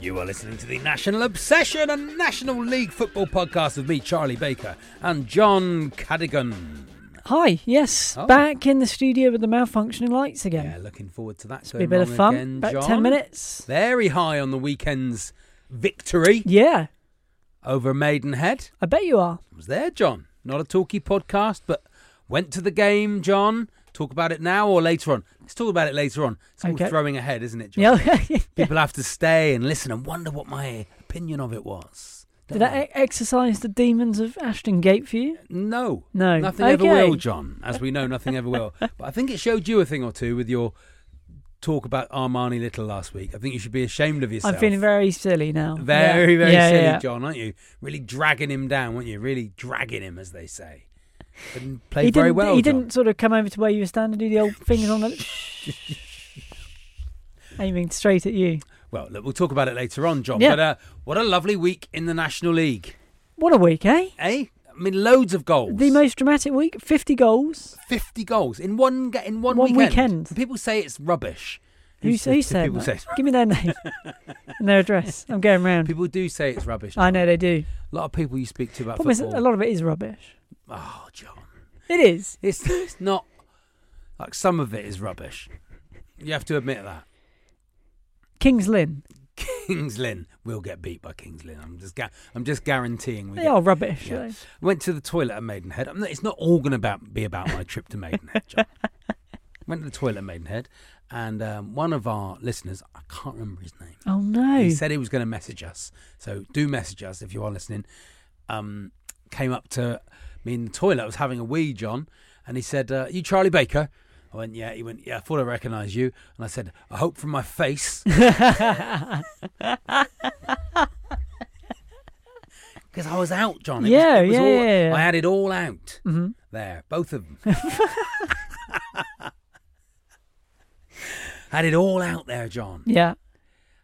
You are listening to the National Obsession, a National League football podcast with me, Charlie Baker, and John Cadigan. Hi, yes, Oh. back in the studio with the malfunctioning lights again. Yeah, looking forward to that. Be a bit of fun. Again, About John. 10 minutes. Very high on the weekend's victory Yeah, over Maidenhead. I bet you are. I was there, John. Not a talky podcast, but went to the game, John. Talk about it now or later on? Let's talk about it later on. It's all Okay. throwing ahead, isn't it, John? Yeah. People have to stay and listen and wonder what my opinion of it was. Did that e- exercise the demons of Ashton Gate for you? No. No. Nothing ever will, John. As we know, nothing ever will. But I think it showed you a thing or two with your talk about Armani Little last week. I think you should be ashamed of yourself. I'm feeling very silly now. Very, Yeah. very Yeah, silly, yeah. John, aren't you? Really dragging him down, weren't you? Really dragging him, as they say. Didn't play He very didn't, well. he John. didn't sort of come over to where you were standing, do the old fingers on the. aiming straight at you. Well, look, we'll talk about it later on, John. Yeah. But uh, what a lovely week in the National League, What a week, eh? eh? I mean, loads of goals. The most dramatic week. 50 goals. fifty goals in one in one, One weekend. And people say it's rubbish. Who, Who's- who said people say Give me their name and their address. I'm going round. people do say it's rubbish. I know they do. A lot of people you speak to about Problem is, football. a lot of it is rubbish. Oh, John, It is. it's, it's not like some of it is rubbish. You have to admit that. Kings Lynn. Kings Lynn will get beat by Kings Lynn. I'm just, I'm just guaranteeing. We They get- are rubbish. Yeah. Went to the toilet at Maidenhead. I'm not- it's not all going to be about my trip to Maidenhead. John. Went to the toilet at Maidenhead, and um, one of our listeners, I can't remember his name. Oh no. He said he was going to message us. So do message us if you are listening. Um, came up to me in the toilet. I was having a wee, John, and he said, uh, "You Charlie Baker?" I went, "Yeah." He went, "Yeah." I thought I recognised you, and I said, "I hope from my face." Because I was out, John. It was- Yeah, was yeah, all- yeah. I had it all out Mhm. there, both of them. had it all out there, John Yeah.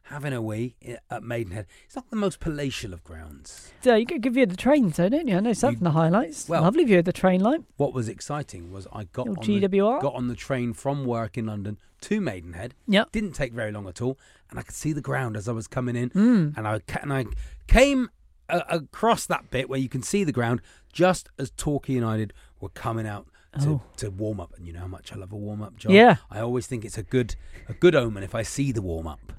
Having a wee at Maidenhead. It's not the most palatial of grounds. So you get a good view of the train, so don't you? I know some You- from the highlights. well- Lovely view of the train line. What was exciting was I got on GWR? The, got on the train from work in London to Maidenhead. Yep. Didn't take very long at all, and I could see the ground as I was coming in. Mm. And I and I came uh, across that bit where you can see the ground just as Torquay United were coming out. To, Oh. to warm up, and you know how much I love a warm up, John. Yeah. I always think it's a good a good omen if I see the warm up.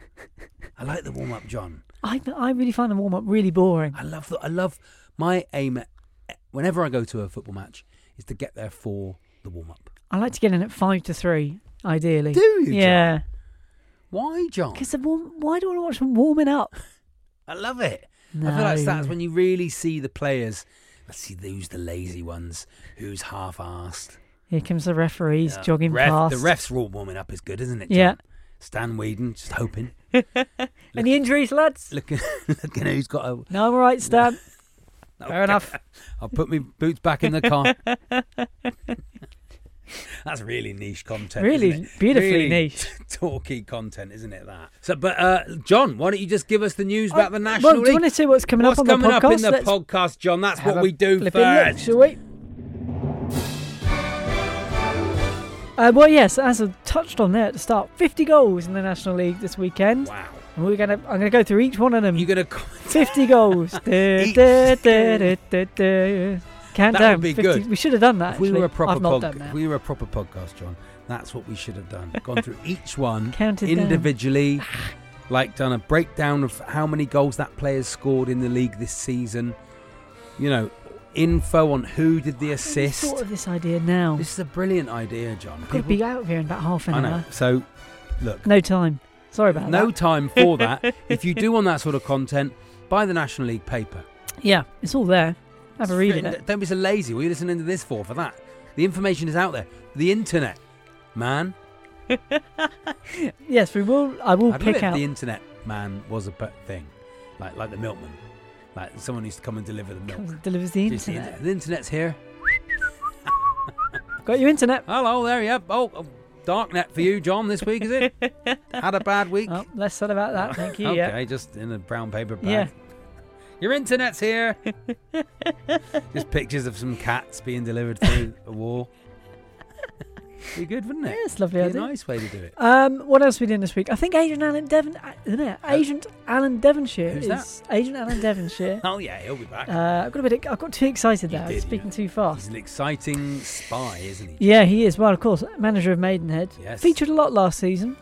I like the warm up, John. I I really find the warm up really boring. I love the, I love my aim at, whenever I go to a football match is to get there for the warm up. I like to get in at five to three, ideally. Do you, John? Yeah. Why, John? Because warm, why do I want to watch them warming up? I love it. No. I feel like that's when you really see the players. Let's see who's the lazy ones, who's half-assed. Here comes the referees Yeah. jogging Ref- past. The refs are all warming up is good, isn't it? John? Yeah. Stan Whedon, just hoping. Any injuries, lads? Looking, looking who's got a. No, I'm all right, Stan. Fair enough. I'll put my boots back in the car. That's really niche content. Really isn't it? beautifully Really niche. talky content, isn't it? That. So, but uh, John, why don't you just give us the news about the Oh, National well, do you League? want to see what's coming What's up on coming the up podcast? in the Let's podcast, John? That's what we do flipping look, first. shall we? Uh, well, yes, as I touched on there at the start, 50 goals in the National League this weekend. Wow. And we're gonna, I'm gonna go through each one of them. You're gonna. 50 goals. Da, Each. da, da, da, da, da. That would be 50 good. We should have done that. If we were a proper I've not pod- done that. we were a proper podcast, John, that's what we should have done. Gone through each one Counted down. individually, like done a breakdown of how many goals that player's scored in the league this season. You know, info on who did the assist. thought of this idea now. This is a brilliant idea, John. I've be out of here in about half an I know. hour. So, look, No time. Sorry about no that. No time for that. if you do want that sort of content, buy the National League paper. Yeah, it's all there. Have a read it. Don't be so lazy. What are you listening to this for? For that, the information is out there. The internet, man. Yes, we will. I will I'd pick out. the internet man was a thing, like like the milkman, like someone needs to come and deliver the milk. Comes delivers the Just the internet. inter- The internet's here. Got your internet. Hello there. Yep. Oh, oh, darknet for you, John. This week is it? Had a bad week. Oh, less said about that. Thank you. okay, Yeah. just in a brown paper bag. Yeah. Your internet's here. just pictures of some cats being delivered through a wall. Be good, wouldn't it? yeah, it's lovely. Be a nice way to do it. Um, what else are we doing this week? I think Agent Alan Devon, uh, uh Agent Alan Devonshire Who's is that? Agent Alan Devonshire. oh yeah, he'll be back. Uh, I've got a bit. I got too excited there. Speaking yeah. too fast. He's an exciting spy, isn't he? Yeah, he is. Well, of course, manager of Maidenhead. Yes. Featured a lot last season,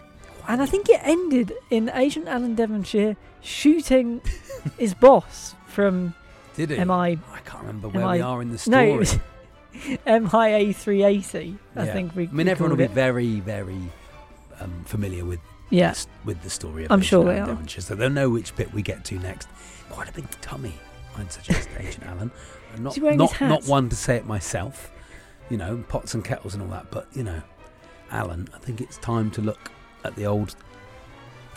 and I think it ended in Agent Alan Devonshire shooting his boss from. Did he? Am I I can't remember where we are in the story. No, MIA380. I yeah. think we. I mean, everyone will be very, very um, familiar with yeah. With the story of I'm sure they Devonshire, so they'll know which bit we get to next. Quite a big tummy, I'd suggest, Agent Alan. Not not not one to say it myself, you know, pots and kettles and all that. But you know, Alan, I think it's time to look at the old,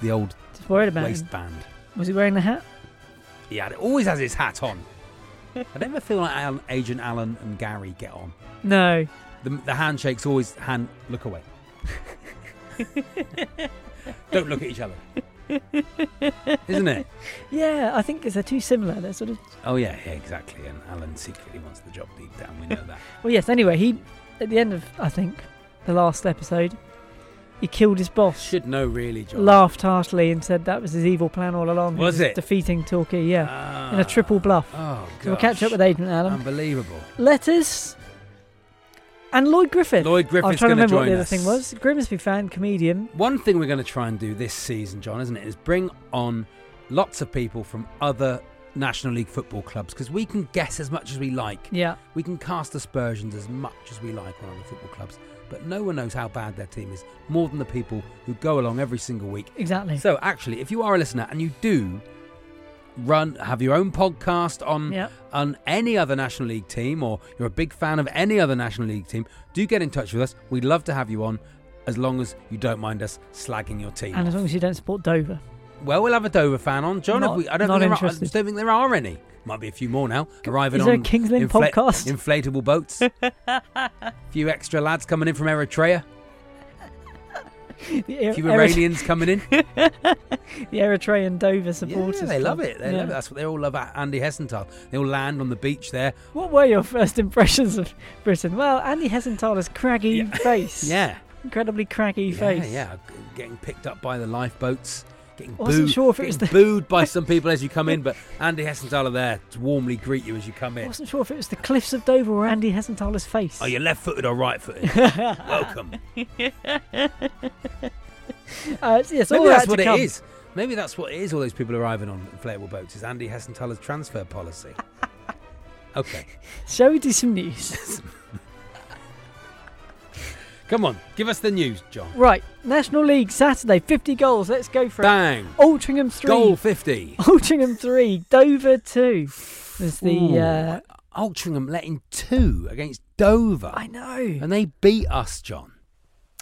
the old Just worried about waistband. Him. Was he wearing the hat? Yeah, he always has his hat on. I never feel like Alan, Agent Alan and Gary get on. No. The, the handshake's always hand. Look away. Don't look at each other. Isn't it? Yeah, I think 'cause they're too similar. They're sort of. Oh yeah, yeah, exactly. And Alan secretly wants the job deep down. We know that. Well, yes. Anyway, he at the end of I think the last episode, he killed his boss. Should know really, John. Laughed heartily and said that was his evil plan all along. He Was it? defeating Torquay? Yeah, Ah. in a triple bluff. Oh, so we'll catch up with Agent Alan. Unbelievable. Letters. And Lloyd Griffith. Lloyd Griffith. I'm trying to remember what the other us. thing was. Grimsby fan, comedian. One thing we're going to try and do this season, John, isn't it, is bring on lots of people from other National League football clubs because we can guess as much as we like. Yeah. We can cast aspersions as much as we like on other football clubs, but no one knows how bad their team is more than the people who go along every single week. Exactly. So, actually, if you are a listener and you do run, have your own podcast on Yeah. on any other National League team, or you're a big fan of any other National League team, do get in touch with us. We'd love to have you on, as long as you don't mind us slagging your team. And as long as you don't support Dover. Well, we'll have a Dover fan on, John. Not- if we, I don't not think are, I don't think there are any. Might be a few more now arriving Is there a on Kings Lynn podcast? inflatable boats. a few extra lads coming in from Eritrea. The A few Iranians coming in. the Eritrean Dover supporters. Yeah, they love club. it. They Yeah. love it. That's what they all love. a- Andy Hessenthal. They all land on the beach there. What were your first impressions of Britain? Well, Andy Hessenthaler's craggy face. Yeah, Incredibly craggy yeah, face. yeah. Getting picked up by the lifeboats. Getting Wasn't booed. sure if it was the- booed by some people as you come in, but Andy Hessenthaler there to warmly greet you as you come in. I wasn't sure if it was the cliffs of Dover or Andy Hessenthaler's face. Are you left-footed or right-footed? Welcome. Uh, so yes, Maybe that that's what it come. is. Maybe that's what it is. All those people arriving on inflatable boats is Andy Hessenthaler's transfer policy. okay. Shall we do some news? Come on, give us the news, John. Right, National League Saturday, 50 goals. Let's go for it. Bang. Altrincham 3. Goal 50. Altrincham 3. Dover 2. Was the. Ooh, Uh, Altrincham letting two against Dover. I know. And they beat us, John.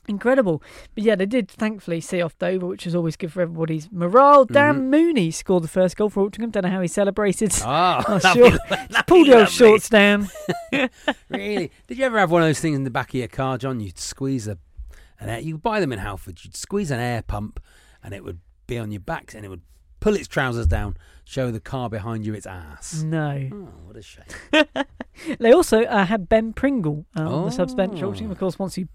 Incredible. But yeah, they did thankfully see off Dover, which is always good for everybody's morale. Dan Mm-hmm. Mooney scored the first goal for Altrincham. Don't know how he celebrated. Ah, Oh, sure. Pull the old shorts down. really? Did you ever have one of those things in the back of your car, John? You'd squeeze a, an air, you buy them in Halford. You'd squeeze an air pump, and it would be on your back, and it would pull its trousers down, show the car behind you its ass. No. Oh, what a shame! They also uh, had Ben Pringle uh, on the subs bench. Oh. Of course, once you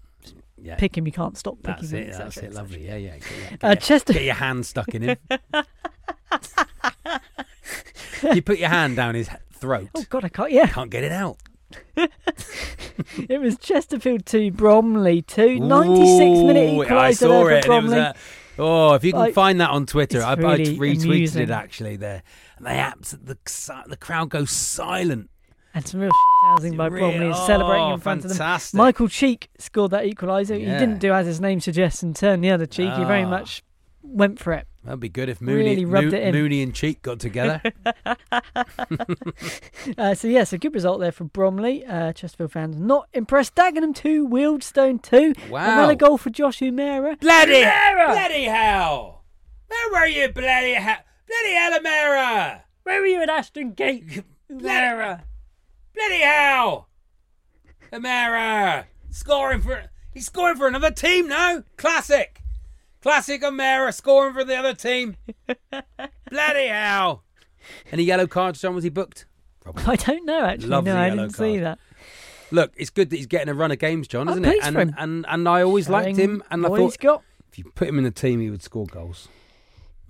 Yeah, pick him, you can't stop picking that's him. it. That's it. Lovely. Yeah, yeah. Get, your- get Uh, your- Chester- get your hand stuck in him. you put your hand down his throat. Oh God, I can't. Yeah, Can't get it out. it was Chesterfield two, Bromley two. Ninety-six minute equaliser I saw it. and it a- oh, if you can Like, find that on Twitter, I, I retweeted amusing. it actually there. And they abs- the the crowd goes silent. And some real housing by Bromley and celebrating oh, in front of them. Michael Cheek scored that equaliser. He didn't do as his name suggests and turn the other cheek. He very Ah. much went for it. That'd be good if Mooney, Really rubbed Mo- it in. Mooney and Cheek got together. Uh, so yes, a good result there for Bromley. Uh, Chesterfield fans not impressed. Dagenham two, Wealdstone two. Wow. Another goal for Josh Umerah. bloody, bloody hell! Where were you, bloody hell? Bloody hell, Amara! Where were you at Ashton Gate? Umerah. Bloody hell! Amara scoring for he's scoring for another team now. Classic, classic Amara scoring for the other team. Bloody hell! Any yellow cards, John? Was he booked? Probably. I don't know actually. Lovely no, I didn't see card. that. Look, it's good that he's getting a run of games, John, Oh, isn't it? And, for him. and and I always liked him, and I thought he's got. if you put him in the team, he would score goals.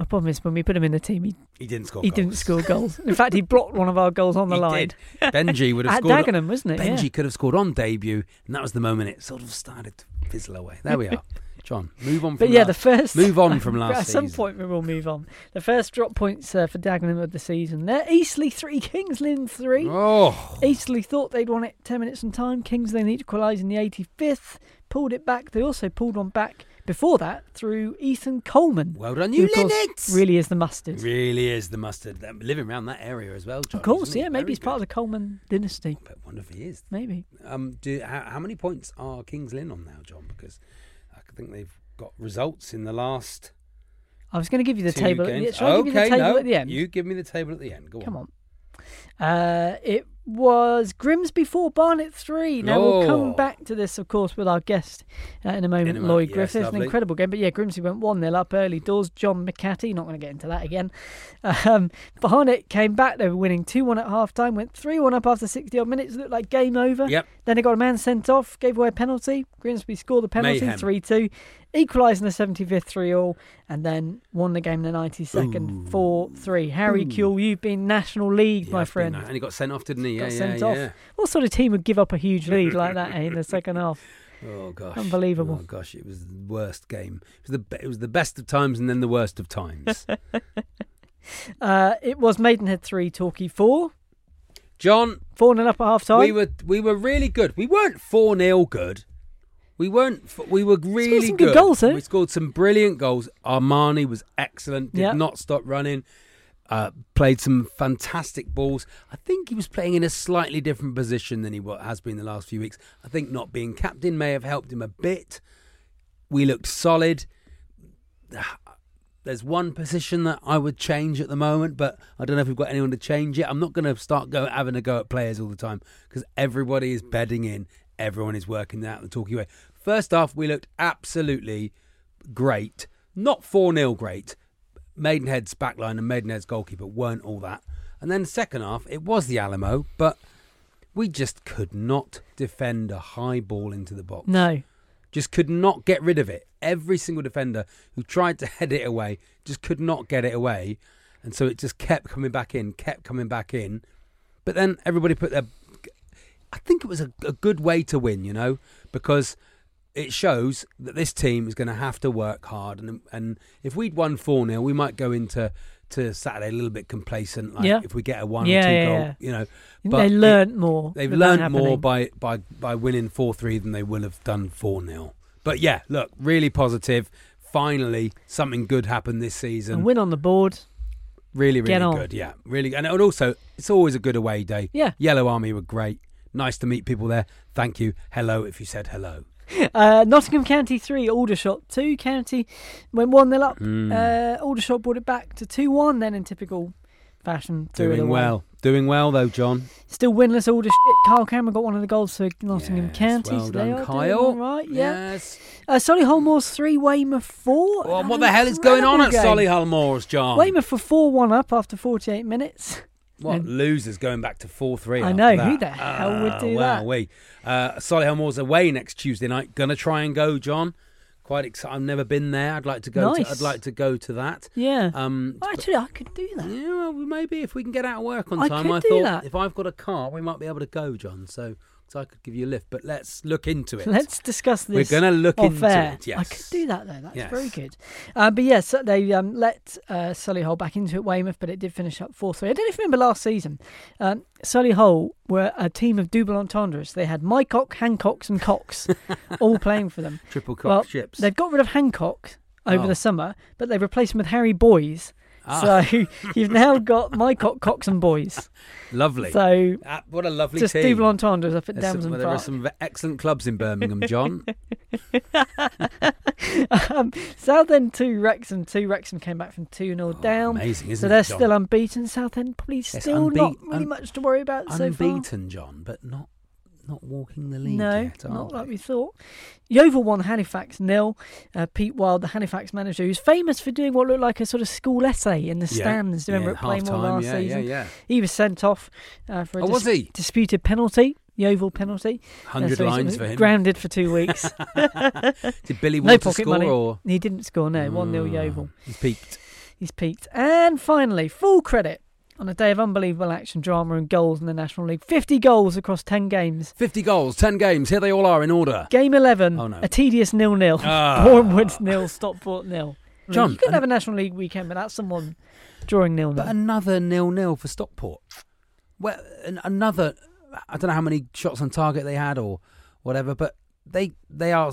Problem is when we put him in the team, he, He didn't score. he goals. didn't score goals. In fact, he blocked one of our goals on the He line. did. Benji would have At scored. Dagenham, wasn't it? Benji Yeah. could have scored on debut, and that was the moment it sort of started to fizzle away. There we are, John. Move on. From But yeah, that. the first move on from last At some season. point, we will move on. The first drop points uh, for Dagenham of the season. There, Eastleigh three, Kings Lynn three. Oh, Eastleigh thought they'd won it 10 minutes on time. Kings Lynn equalised in the 85th, pulled it back. They also pulled one back before that through Ethan Coleman. well done, you Linnets. Really is the mustard. really is the mustard. They're living around that area as well, John. of course, yeah. Maybe Very he's part of the. Coleman dynasty. But wonder if he is. Maybe. Um, do how, how many points are Kings Lynn on now, John? Because I think they've got results in the last I was going to give you the table. At the, games. shall I give you the Okay, table no, at the end? You give me the table at the end. Go Come on. on. Uh, it was Grimsby 4, Barnet 3. Now, we'll Oh. come back to this, of course, with our guest uh, in a moment, In a Lloyd yes, Griffiths. An incredible game. But yeah, Grimsby went 1 0 up early doors. John McAtee, not going to get into that again. Um, Barnet came back. They were winning 2 1 at half time, went 3 1 up after 60 odd minutes. Looked like game over. Yep. Then they got a man sent off, gave away a penalty. Grimsby scored the penalty 3 2, equalised in the 75th 3 all, and then won the game in the 92nd 4 3. Harry Kewell, you've been National League, Yeah, my been, friend. uh, and he got sent off, didn't he? Got yeah, sent yeah, off. yeah. What sort of team would give up a huge lead like that eh, in the second half? Oh gosh, Unbelievable. Oh gosh, it was the worst game. It was the be- it was the best of times and then the worst of times. Uh, it was Maidenhead 3, Torquay 4. John, 4 0 up at half time. we were we were really good. We weren't four 0 good. We weren't. We were really some good goals, though. We scored some brilliant goals. Armani was excellent. Did Yeah. not stop running. Uh, played some fantastic balls. I think he was playing in a slightly different position than he has been the last few weeks. I think not being captain may have helped him a bit. We looked solid. There's one position that I would change at the moment, but I don't know if we've got anyone to change it. I'm not going to start go, having a go at players all the time because everybody is bedding in. Everyone is working out the talky way. First off, we looked absolutely great. Not 4 0 great. Maidenhead's backline and Maidenhead's goalkeeper weren't all that. And then second half, it was the Alamo, but we just could not defend a high ball into the box no. just could not get rid of it. Every single defender who tried to head it away just could not get it away. And so it just kept coming back in, kept coming back in. But then everybody put their. I think it was a, a good way to win, you know, because it shows that this team is going to have to work hard. And and if we'd won four 0 we might go into to Saturday a little bit complacent. Like Yeah. if we get a one Yeah, or two yeah, goal, you know. they it- learnt more. They've learned more by by by winning four three than they will have done four 0 But yeah, look, really positive. Finally, something good happened this a season. win on the board. Really, really good. Yeah, really. And also, it's always a good away day. Yeah. Yellow Army were great. Nice to meet people there. Thank you. Hello if you said hello. Uh, Nottingham County three, Aldershot two. County went one 0 up. Hmm. Uh, Aldershot brought it back to two one. Then in typical fashion, Doing well. Doing well though, John. Still winless Aldershot. Kyle Cameron got one of the goals for Nottingham Yes, County. well so done, Kyle. all right. Yeah. Yes. Uh, Solihull Moors three, Weymouth four. Well, what the hell is going on at. Solihull Moors, John? Weymouth for four one up after forty eight minutes. What And- losers going back to four three? I know, who the hell would do that? We uh, Solihull Moors away next Tuesday night. Gonna try and go, John. Quite excited. I've never been there. I'd like to go. Nice. To, I'd like to go to that. Yeah. Um, Well, actually, I could do that. yeah, well, maybe if we can get out of work on time. I could I do thought that. if I've got a car, we might be able to go, John. So, so I could give you a lift. But let's look into it. Let's discuss this. We're gonna look off into air. it, yes. I could do that though. That's Yes. very good. Uh, but yes, they um, let uh, Solihull back into it, Weymouth, but it did finish up four three. I don't know if you remember last season. Um, Solihull were a team of double entendres. They had Mycock, Hancox, and Cox all playing for them. Triple cock well, chips. they've got rid of Hancock over Oh. the summer, but they replaced him with Harry Boys. Ah. So you've now got Mycock, Cox, and Boys. Lovely. So Ah, what a lovely just team. double entendres up at There's some- Damson well, there are some excellent clubs in Birmingham, John. um, Southend 2, Wrexham 2. Wrexham came back from 2 0 down. Oh, amazing, isn't so it, they're John? still unbeaten. Southend probably Yes, still not really un- much to worry about so far. Unbeaten, John, but not not walking the league No, yet. not like we thought. Yeovil won Halifax nil. Uh, Pete Wild, the Halifax manager, who's famous for doing what looked like a sort of school essay in the Yeah, stands. Do you remember yeah, at Plainmoor last yeah, season? yeah, yeah. He was sent off uh, for a Oh, was he? disputed penalty. Yeovil penalty. Uh, 100 so lines for him. Grounded for two weeks. Did Billy no want to pocket score money. or He didn't score. No, one 0 Oh, Yeovil. He's peaked. He's peaked. And finally, full credit on a day of unbelievable action, drama, and goals in the National League. 50 goals across 10 games. 50 goals, 10 games. Here they all are in order. Game 11, Oh, no. a tedious nil nil. Ah. Boreham Wood nil, Stockport nil. John, you could have a National League weekend without someone drawing nil-nil. But nil. another nil-nil for Stockport. Well, another. I don't know how many shots on target they had or whatever, but they they are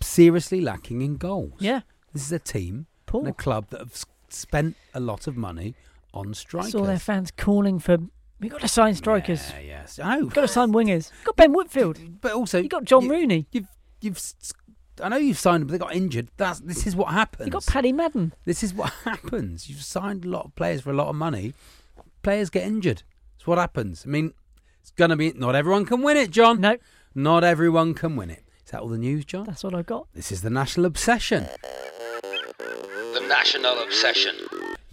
seriously lacking in goals. Yeah, This is a team Poor. and a club that have spent a lot of money on strikers. Saw their fans calling for. We've got to sign strikers. Yeah, yes. Oh, Got to sign wingers. Got Ben Whitfield. but also You got John you- Rooney. You've you've. s- I know you've signed them, but they got injured. That's this is what happens. You got Paddy Madden. This is what happens. You've signed a lot of players for a lot of money. Players get injured. It's what happens. I mean, it's gonna be. Not everyone can win it, John. No, Not everyone can win it. Is that all the news, John? that's what I've got. This is the National Obsession. The National Obsession.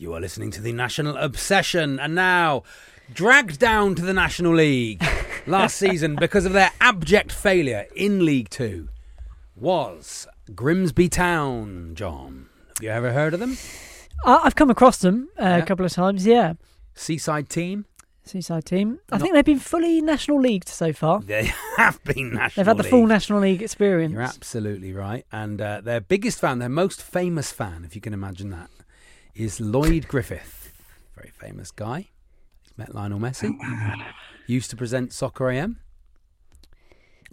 You are listening to the National Obsession, and now dragged down to the National League last season because of their abject failure in League Two was Grimsby Town. John, have you ever heard of them? I I've come across them uh, Yeah. a couple of times. Yeah, Seaside team. Seaside team. I think they've been fully National Leagued so far. They have been national. They've had the League. full National League experience. You're absolutely right. And uh, their biggest fan, their most famous fan, if you can imagine that, is Lloyd Griffith. Very famous guy. He's met Lionel Messi. Oh, Used to present Soccer AM.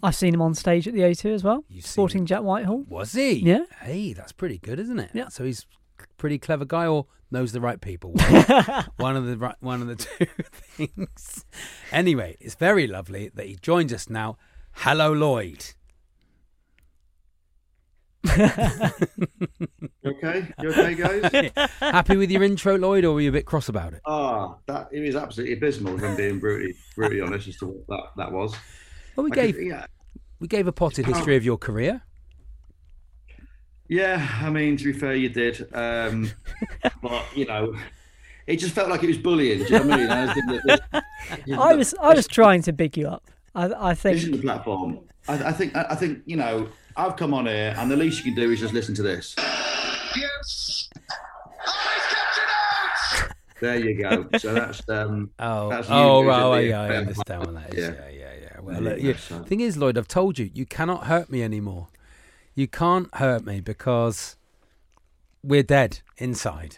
I've seen him on stage at the O2 as well, You've sporting. Jack Whitehall. Was he? Yeah. Hey, that's pretty good, isn't it? Yeah. So he's a pretty clever guy or knows the right people. one of the right, one of the two things. Anyway, it's very lovely that he joins us now. Hello, Lloyd. Okay? You okay, guys? Happy with your intro, Lloyd, or were you a bit cross about it? Ah, that it was absolutely abysmal. If I'm being brutally, brutally honest as to what that, that was. Well, we I gave could- yeah, we gave a potted history of your career. yeah. I mean, to be fair, you did. Um, but you know, it just felt like it was bullying. Do you know what I mean? As in that this- I was I was trying to big you up. I, I This isn't the platform. I, I think. I, I think you know. I've come on here, and the least you can do is just listen to this. Yes. Oh, he's kept out. There you go. So that's um. Oh, That's oh, you, right, isn't yeah, I understand what that is. Yeah, Yeah. yeah, yeah. Well, There look, you you, go, so- thing is, Lloyd, I've told you, you cannot hurt me anymore. you can't hurt me because we're dead inside.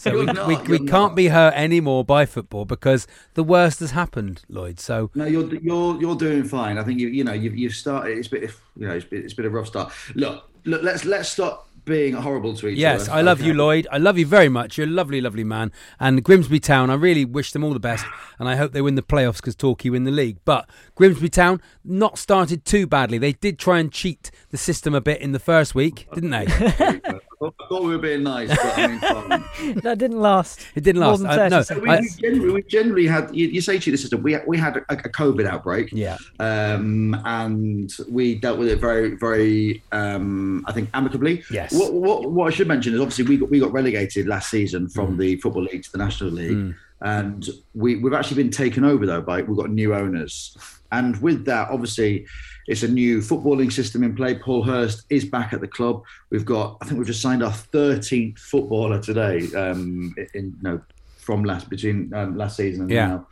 So we, not, we, we can't not. be hurt anymore by football because the worst has happened, Lloyd. So No, you're you're you're doing fine. I think you you know you've you've started. It's been you know it's been, it's been a rough start. Look, look. Let's let's stop being horrible to each Yes, other. I love you, Lloyd. I love you very much. You're a lovely, lovely man. And Grimsby Town, I really wish them all the best. And I hope they win the playoffs because Torquay win the league. But Grimsby Town not started too badly. They did try and cheat the system a bit in the first week, didn't they? I thought, we were being nice, but I mean, that didn't last. It didn't last. than I- 30 no, seconds. we, I- we, generally, we generally had. You, you say to you the system, we we had a, a COVID outbreak. Yeah. um, and we dealt with it very, very, um, I think, amicably. Yes. What, what, what I should mention is obviously we got we got relegated last season from the football league to the national league, and we we've actually been taken over though by we've got new owners, and with that, obviously. It's a new footballing system in play. Paul Hurst is back at the club. We've got, I think, we've just signed our 13th footballer today. Um, in, you know, from last between um, last season and Yeah. now.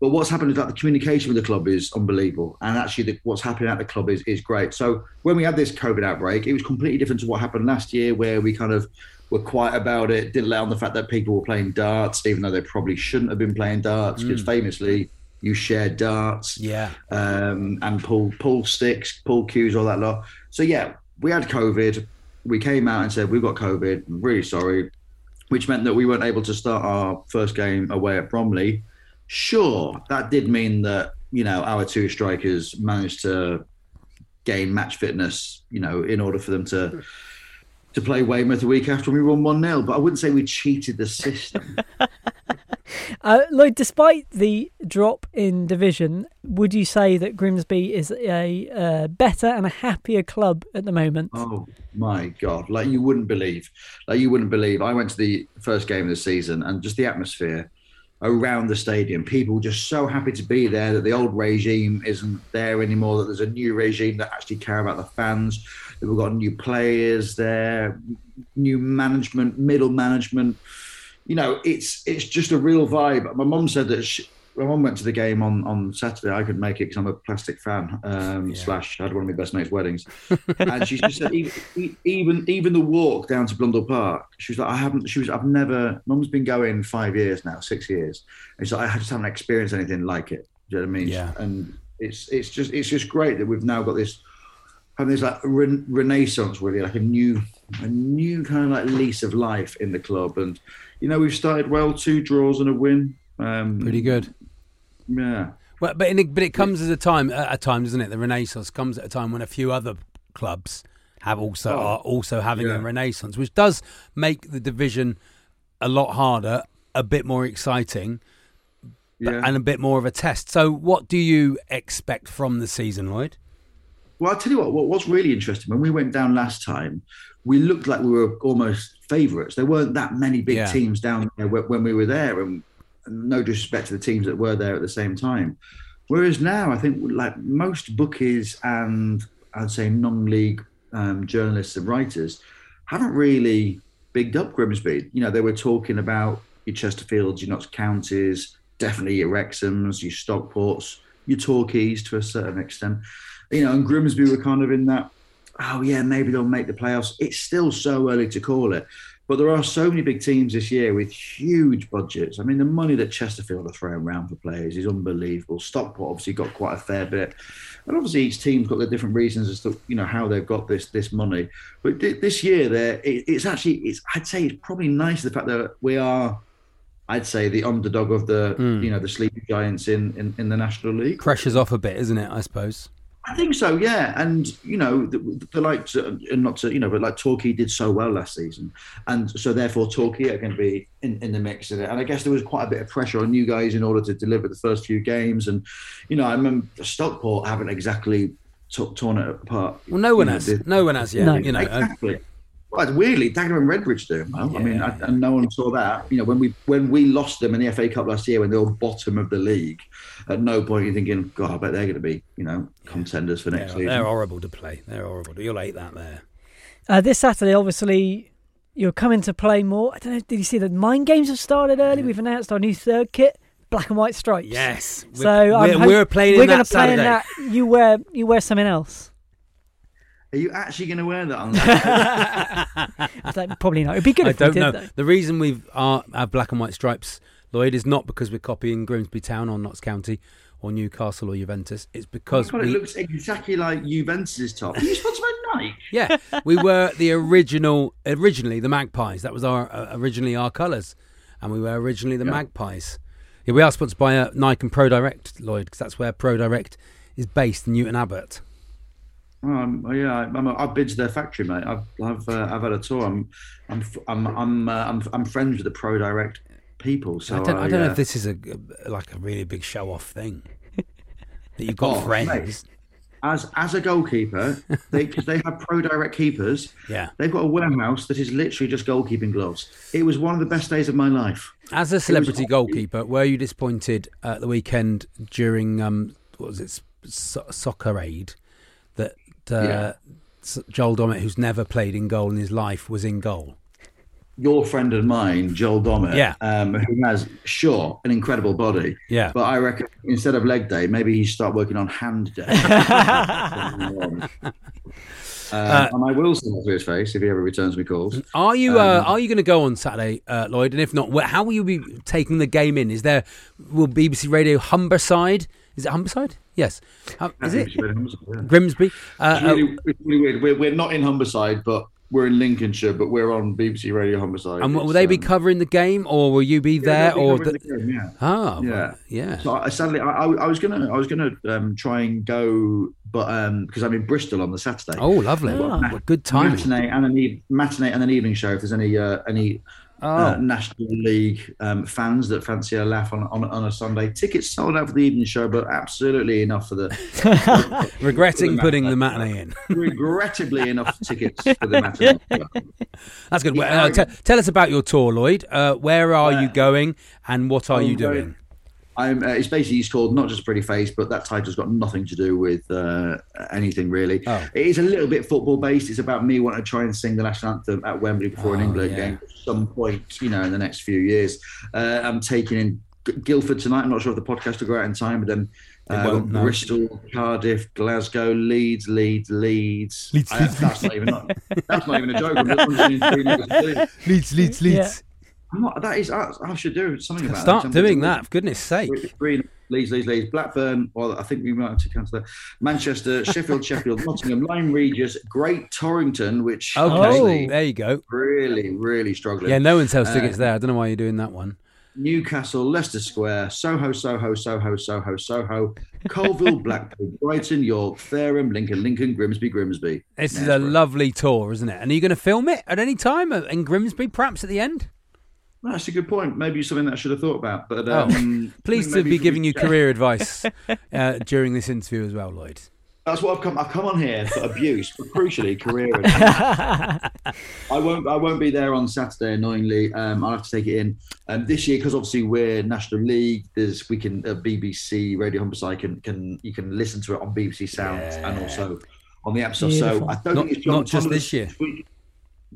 But what's happened is that the communication with the club is unbelievable, and actually, the, what's happening at the club is is great. So when we had this COVID outbreak, it was completely different to what happened last year, where we kind of were quiet about it, didn't let on the fact that people were playing darts, even though they probably shouldn't have been playing darts, because famously you share darts, Yeah. um, and pull pull sticks, pull cues, all that lot. So yeah, we had COVID. We came out and said we've got COVID. I'm really sorry, which meant that we weren't able to start our first game away at Bromley. Sure, that did mean that you know our two strikers managed to gain match fitness, you know, in order for them to to play Weymouth a week after we won one 0 But I wouldn't say we cheated the system. Uh, Lloyd, despite the drop in division, would you say that Grimsby is a uh, better and a happier club at the moment? Oh my god! Like you wouldn't believe, like you wouldn't believe. I went to the first game of the season, and just the atmosphere around the stadium. People just so happy to be there. That the old regime isn't there anymore. That there's a new regime that actually care about the fans. That we've got new players there, new management, middle management. You know, it's it's just a real vibe. My mum said that she, my mum went to the game on, on Saturday. I couldn't make it because I'm a plastic fan. Um, Slash, I had one of my best mates' weddings, and she just said even, even even the walk down to Blundell Park. She was like, I haven't. She was. I've never. Mum's been going five years now, six years. And she's like, I just haven't experienced anything like it. Do you know what I mean? Yeah. And it's it's just it's just great that we've now got this having this like re- renaissance, really, like a new a new kind of like lease of life in the club. And you know, we've started well, two draws and a win. Um, Pretty good. Yeah. Well, but in, but it comes at a time at a time, doesn't it? The Renaissance comes at a time when a few other clubs have also Oh, are also having a renaissance, which does make the division a lot harder, a bit more exciting, Yeah. and a bit more of a test. So, what do you expect from the season, Lloyd? Well, I'll tell you what, what was really interesting when we went down last time, we looked like we were almost favourites. There weren't that many big Yeah. teams down there when we were there, and no disrespect to the teams that were there at the same time. Whereas now, I think like most bookies and I'd say non-league um, journalists and writers haven't really bigged up Grimsby. You know, they were talking about your Chesterfields, your Notts Counties, definitely your Wrexhams, your Stockports, your Torquays to a certain extent. You know, and Grimsby were kind of in that, oh yeah, maybe they'll make the playoffs. It's still so early to call it. But there are so many big teams this year with huge budgets. I mean, the money that Chesterfield are throwing around for players is unbelievable. Stockport obviously got quite a fair bit, and obviously each team's got their different reasons as to you know how they've got this this money. But thi- this year, there it, it's actually it's I'd say it's probably nice the fact that we are, I'd say the underdog of the hmm. you know the sleepy giants in, in in the National League. Pressure's off a bit, isn't it? I suppose. I think so, yeah. And you know, the, the likes, uh, and not to you know, but like Torquay did so well last season, and so therefore Torquay are going to be in, in the mix in it. And I guess there was quite a bit of pressure on you guys in order to deliver the first few games. And you know, I remember Stockport haven't exactly t- torn it apart. Well, no one You know, has. the- No one has yet. No. You know. uh, exactly. Well, weirdly, Dagenham and Redbridge do. Well. I mean, Yeah. I, and no one saw that. You know, when we when we lost them in the FA Cup last year, when they were bottom of the league, at no point you're thinking, God, I bet they're going to be, you know, contenders for next They're, season. they're horrible to play. They're horrible. You'll hate that there. Uh, this Saturday, obviously, you're coming to Plainmoor. I don't know. Did you see the mind games have started early? We've announced our new third kit, black and white stripes. Yes. So we're, I'm we're, hope- we're playing we're gonna that play in that. You wear you wear something else. Are you actually going to wear that on? I don't- probably not. It'd be good I if don't we did, know. though. The reason we've uh, have black and white stripes, Lloyd, is not because we're copying Grimsby Town or Notts County or Newcastle or Juventus. It's because God, we, it looks exactly like Juventus's top. Are you sponsored by Nike? yeah, we were the original, originally the Magpies. That was our uh, originally our colours, and we were originally the Yeah. Magpies. Yeah, we are sponsored by uh, Nike and Pro Direct, Lloyd, because that's where Pro Direct is based in Newton Abbot. Um, yeah, I'm, I've been to their factory, mate. I've I've, uh, I've had a tour. I'm I'm I'm I'm, uh, I'm, I'm friends with the Pro Direct people. So I don't, I don't know uh, if this is a like a really big show off thing that you've got Oh, friends. mate. as as a goalkeeper, they because they have Pro Direct keepers. Yeah. They've got a warehouse that is literally just goalkeeping gloves. It was one of the best days of my life. As a celebrity goalkeeper, were you disappointed at the weekend during um, what was it, so- Soccer Aid, uh, Yeah. Joel Dommett, who's never played in goal in his life, was in goal? Your friend and mine, Joel Dommett, Yeah. um, who has sure an incredible body, Yeah. but I reckon instead of leg day, maybe he should start working on hand day. um, and I will it to his face if he ever returns me calls. Are you uh, Um, are you going to go on Saturday, uh, Lloyd? And if not, wh- how will you be taking the game in? Is there will BBC Radio Humberside? Is it Humberside? Yes. Uh, is it Grimsby? Uh, It's really, it's really weird. We're, we're not in Humberside, but we're in Lincolnshire, but we're on BBC Radio Humberside. and will It's, they be um, covering the game, or will you be yeah, there? be or the- the game, yeah. Ah, Yeah. well, yeah. So I, sadly, I, I, was gonna, I was gonna um, try and go, but um, because I'm in Bristol on the Saturday. Oh, lovely. Ah. Well, good timing. Matinee and an eve- matinee and an evening show. If there's any uh, any Oh. uh, National League um, fans that fancy a laugh on, on on a Sunday, tickets sold out for the evening show, but absolutely enough for the Regretting for putting the matinee in. regrettably enough tickets for the matinee. That's good. Yeah, Well, uh, te- tell us about your tour, Lloyd. Uh, where are you going, and what are I'm you going- doing? I'm, uh, it's basically it's called not just a pretty face, but that title's got nothing to do with uh, anything really. Oh. It is a little bit football based. It's about me wanting to try and sing the national anthem at Wembley before an Oh, England yeah. game at some point, you know, in the next few years. Uh, I'm taking in G- Guildford tonight. I'm not sure if the podcast will go out in time, but then uh, no. Bristol, Cardiff, Glasgow, Leeds, Leeds, Leeds. Leeds, I- Leeds, that's not even that's not even a joke. I'm just punching in three niggas to Leeds. Leeds, Leeds, Leeds. I'm not, that is I, I should do something about Start that. doing that, for goodness sake. Green, Leeds, Leeds, Leeds, Blackburn. Well, I think we might have to cancel that. Manchester, Sheffield, Sheffield, Nottingham, Lyme Regis, Great Torrington, which Okay, honestly, there you go. really, really struggling. Yeah, no one sells Uh, tickets there. I don't know why you're doing that one. Newcastle, Leicester Square, Soho, Soho, Soho, Soho, Soho, Colville, Blackpool, Brighton, York, Fareham, Lincoln, Lincoln, Grimsby, Grimsby. This is a lovely tour, isn't it? And are you going to film it at any time uh, in Grimsby, perhaps at the end? That's a good point. Maybe something that I should have thought about. But Oh, um, Pleased to be giving you career advice uh, during this interview as well, Lloyd. That's what I've come. I've come on here for abuse, but crucially, career. advice. I won't. I won't be there on Saturday. Annoyingly, um, I'll have to take it in. Um, this year, because obviously we're National League. There's we can uh, BBC Radio Humberside can can you can listen to it on BBC Sounds and also on the app store. So I don't Not- think it's John not just Thomas this year.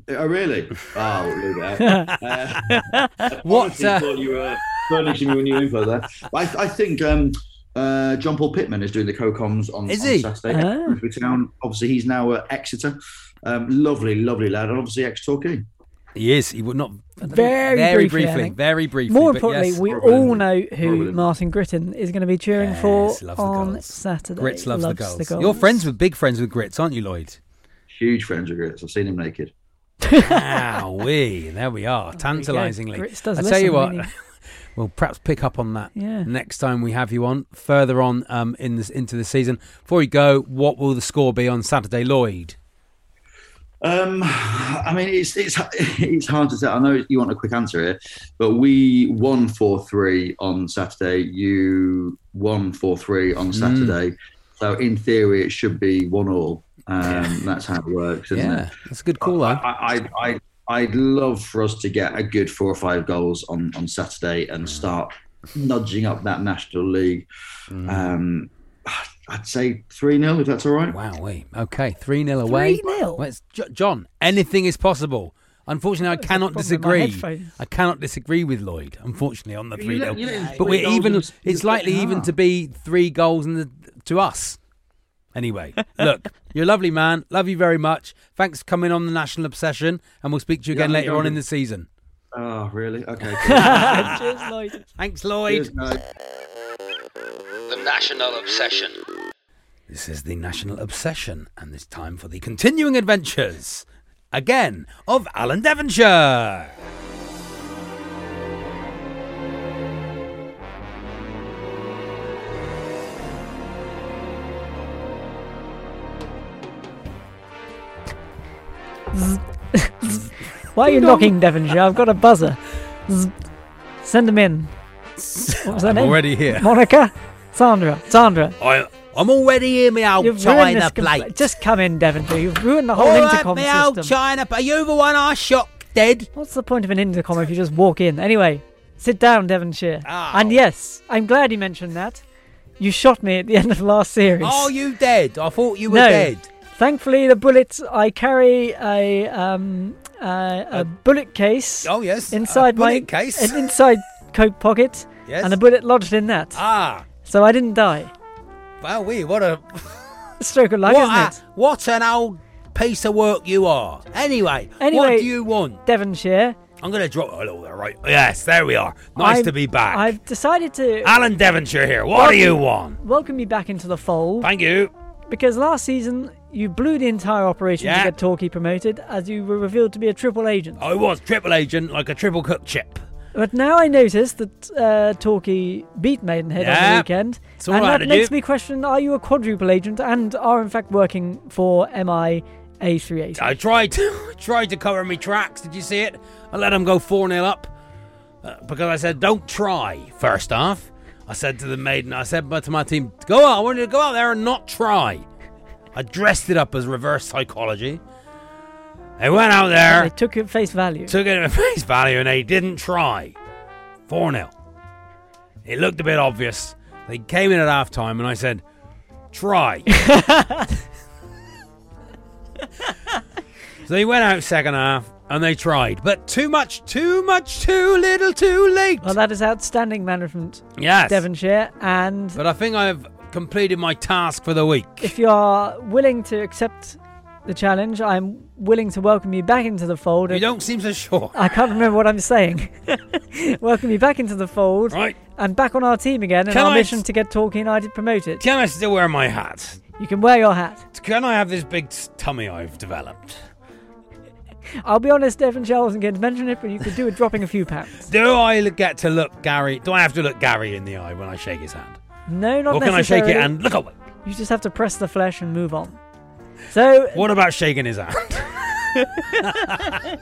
Oh really? Oh, leave it out. Uh, What, honestly uh, thought you were furnishing me with new info there. I, I think um, uh, John Paul Pittman is doing the co-coms on, Is on he? Saturday. Grimsby Town. Obviously, he's now at Exeter. Um, lovely, lovely lad, and obviously ex-Torquay. He is. He would not. Very very briefly, briefly. Very briefly. More importantly, yes. we Horrible, all know who Horrible. Martin Gritton is going to be cheering Yes, for on. Saturday. Grits loves, the, Loves goals. You're friends with big friends with Grits, aren't you, Lloyd? Huge friends with Grits. I've seen him naked. We there we are, tantalisingly. Grits does I tell you what, really. we'll perhaps pick up on that Yeah. next time we have you on further on um, in this into the season. Before we go, what will the score be on Saturday, Lloyd? Um, I mean, it's it's it's hard to say. I know you want a quick answer here, but we won four three on Saturday. You won four three on Saturday. So in theory, it should be one all. Um, That's how it works, isn't Yeah, it? that's a good call, though. I, I, I, I'd love for us to get a good four or five goals on, on Saturday and start nudging up that National League. Um, I'd say 3 0, if that's all right. Wow, we okay, three 0 away. 3-0? Well, it's- Jo- John, anything is possible. Unfortunately, I cannot problem with my disagree. I cannot disagree with Lloyd. Unfortunately, on the three let- 0 you let him but we're even. It's likely even to be three goals in the, to us. Anyway, look, you're a lovely man. Love you very much. Thanks for coming on the National Obsession, and we'll speak to you again I'm later on in the season. Oh, really? Okay. Cheers, Lloyd. Thanks, Lloyd. Cheers, mate. The National Obsession. This is the National Obsession, and it's time for the continuing adventures, again, of Alan Devonshire. Why are you knocking, Devonshire? I've got a buzzer. Send them in. What was her I'm name? already here. Monica? Sandra. Sandra. I, I'm already here, me old You've ruined China this compl- plate. Just come in, Devonshire. You've ruined the whole All right, intercom me old system. China plate. Are you the one I shot dead? What's the point of an intercom if you just walk in? Anyway, sit down, Devonshire. Ow. And yes, I'm glad you mentioned that. You shot me at the end of the last series. Are you dead? I thought you were No. dead. Thankfully, the bullets. I carry a um uh, a bullet case Oh, yes. inside my case. an inside coat pocket, yes. and a bullet lodged in that. ah. So I didn't die. Wow, we what a Stroke of luck, what, isn't a, it? what an old piece of work you are. Anyway, Anyway- what do you want? Devonshire. I'm going to drop a little there, right? Yes, there we are. Nice I've- to be back. I've decided to Alan Devonshire here. What do you want? welcome you back into the fold Thank you. because last season you blew the entire operation Yeah. to get Torquay promoted, as you were revealed to be a triple agent. I was triple agent, like a triple cook chip. But now I notice that uh, Torquay beat Maidenhead on the weekend, and right, that makes you? me question: Are you a quadruple agent and are in fact working for MI A380? I tried to tried to cover my tracks. Did you see it? I let them go 4 0 up uh, because I said, don't try first half. I said to the maiden, I said to my team, go out. I want you to go out there and not try. I dressed it up as reverse psychology. They went out there. They took it at face value. took it at face value, and they didn't try. 4 0. It looked a bit obvious. They came in at half time, and I said, try. so they went out second half, and they tried. But too much, too much, too little, too late. well, that is outstanding management, yes. Devonshire. And But I think I've completed my task for the week. if you are willing to accept the challenge, I'm willing to welcome you back into the fold. You don't seem so sure. I can't remember what I'm saying. welcome you back into the fold Right. and back on our team again in Can our I mission s- to get Torquay United promoted. Can I still wear my hat? You can wear your hat. Can I have this big tummy I've developed? I'll be honest, Devonshire, wasn't going to mention it, but you could do with dropping a few pounds. Do I get to look Gary? Do I have to look Gary in the eye when I shake his hand? No, not or can I shake it necessarily. and look away? You just have to press the flesh and move on. So, What about shaking his hand?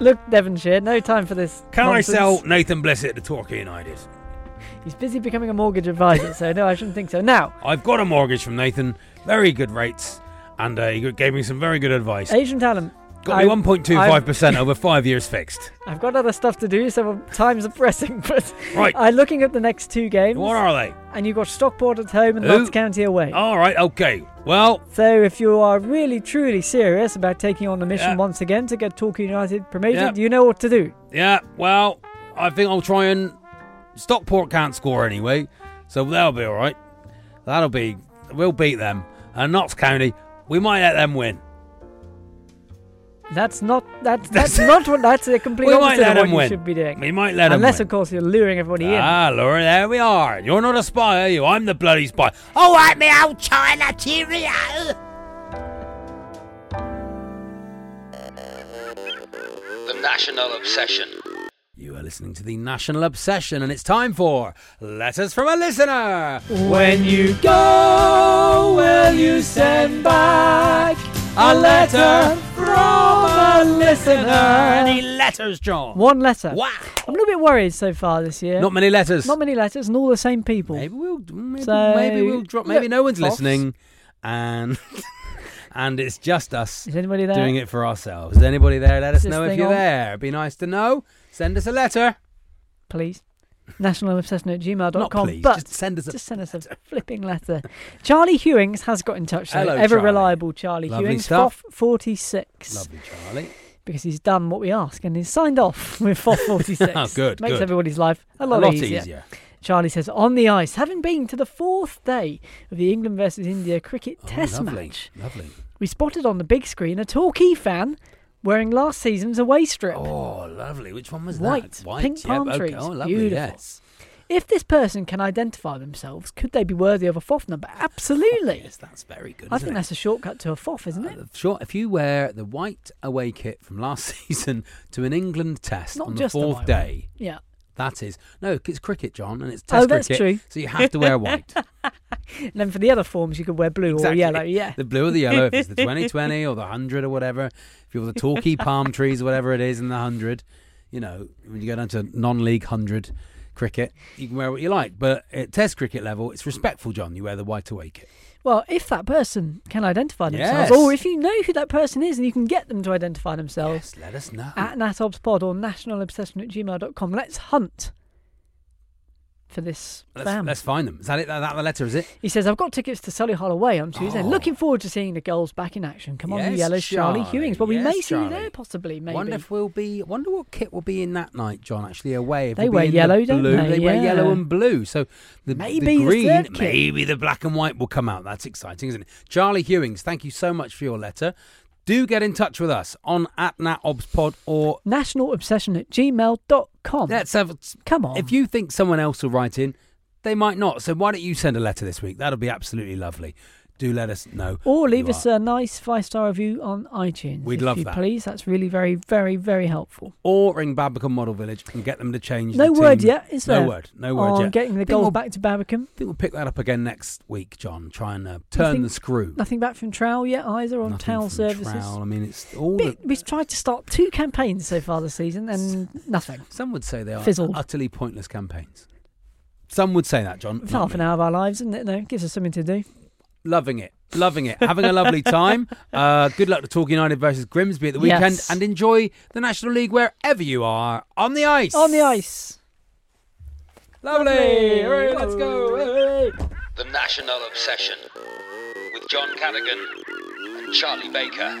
look, Devonshire, no time for this. Can nonsense. I sell Nathan Blissett to Torquay United? He's busy becoming a mortgage advisor, so no, I shouldn't think so. Now, I've got a mortgage from Nathan, very good rates, and uh, he gave me some very good advice. Asian talent. Got me 1.25% over five years fixed. I've got other stuff to do, so times are pressing. But Right. I'm looking at the next two games, What are they? and you've got Stockport at home and Who? Notts County away. All right, okay. Well, So if you are really truly serious about taking on the mission Yeah. once again to get Torquay United promoted, Yeah. you know what to do. yeah, well, I think I'll try and. Stockport can't score anyway, so that'll be all right. That'll be. We'll beat them. And Notts County, we might let them win. That's not that's that's not what that's a complete We might opposite let of what you win. should be doing. We might let them Unless, win. of course, you're luring everybody in. Ah, Laura, there we are. You're not a spy, are you? I'm the bloody spy. All right, me old China cheerio. The National Obsession. You are listening to the National Obsession, and it's time for Letters from a Listener. When you go, will you send back a letter from a listener? Any letters, John? One letter. Wow. I'm a little bit worried so far this year. Not many letters. Not many letters, and all the same people. Maybe we'll maybe, So, maybe we'll drop. Maybe look, no one's Fox. listening, and and it's just us Is anybody there? doing it for ourselves. Is anybody there? Let us know if you're on? there. It'd be nice to know. Send us a letter. Please. Nationalobsession at Not gmail.com. please. But just send us a. just send us a flipping letter. Charlie Hewings has got in touch. though. Hello, Ever Charlie. reliable Charlie Lovely Hewings. stuff. FOF 46. Lovely, Charlie. Because he's done what we ask and he's signed off with FOF 46. Oh, good, Makes good. everybody's life a A lot, lot easier. easier. Charlie says, on the ice, having been to the fourth day of the England versus India cricket Oh, test lovely, match, lovely. we spotted on the big screen a Torquay fan wearing last season's away strip. Oh, lovely. Which one was White, that? White, pink yep, palm okay. trees. Oh, lovely. Beautiful. Yes. If this person can identify themselves, could they be worthy of a FOF number? Absolutely. Yes, that's very good. I think it? that's a shortcut to a FOF, isn't it? Uh, Sure, if you wear the white away kit from last season to an England test Not on the just the fourth day, Yeah. That is no, it's cricket, John, and it's Test Oh, test that's cricket. true. So you have to wear white. And then for the other forms, you could wear blue Exactly. or yellow. Yeah. The blue or the yellow, if it's the 2020 or the 100 or whatever. If you're the Torquay palm trees or whatever it is in the 100, you know, when you go down to non league 100 cricket, you can wear what you like. But at test cricket level, it's respectful, John. You wear the white away kit. Well, if that person can identify themselves, Yes. or if you know who that person is and you can get them to identify themselves Yes, let us know. at natobspod or nationalobsession at gmail.com, let's hunt for this let's, fam. let's find them. Is that it? That, that the letter, is it? He says, I've got tickets to Solihull away on Tuesday. Oh. Looking forward to seeing the girls back in action. Come on, you Yes, yellows, Charlie, Charlie. Hewings. But we Yes, may see you there, possibly, maybe. Wonder if we'll be. Wonder what kit will be in that night, John. Actually, away. If They we'll wear in the yellow, don't blue. they? wear Yeah. yellow and blue. So the, Maybe the the green, kit. maybe the black and white will come out. That's exciting, isn't it? Charlie Hewings, thank you so much for your letter. Do get in touch with us on at natobspod or Nationalobsession at gmail.com. let's have. Come on. If you think someone else will write in, they might not. So why don't you send a letter this week? That'll be absolutely lovely. Do let us know. Or leave us a nice five star review on iTunes. We'd if love you that. Please, that's really very, very, very helpful. or ring Babbacombe Model Village and get them to change. The No word team. yet, is there? No word. No word on yet. getting the goals we'll- back to Babacom. I think we'll pick that up again next week, John. Try and uh, turn Nothing- the screw. Nothing back from Trowel yet either on towel services. Trowel. I mean, it's all. Bit- The, We've tried to start two campaigns so far this season and nothing. some would say they are Fizzled. utterly pointless campaigns. Some would say that, John. It's half an hour of our lives, isn't it? No, it gives us something to do. Loving it, loving it, having a lovely time. Uh, good luck to Torquay United versus Grimsby at the weekend, Yes. and enjoy the National League wherever you are on the ice. On the ice. lovely. Lovely. Hooray, let's go. Hey. The National Obsession with John Cadigan and Charlie Baker.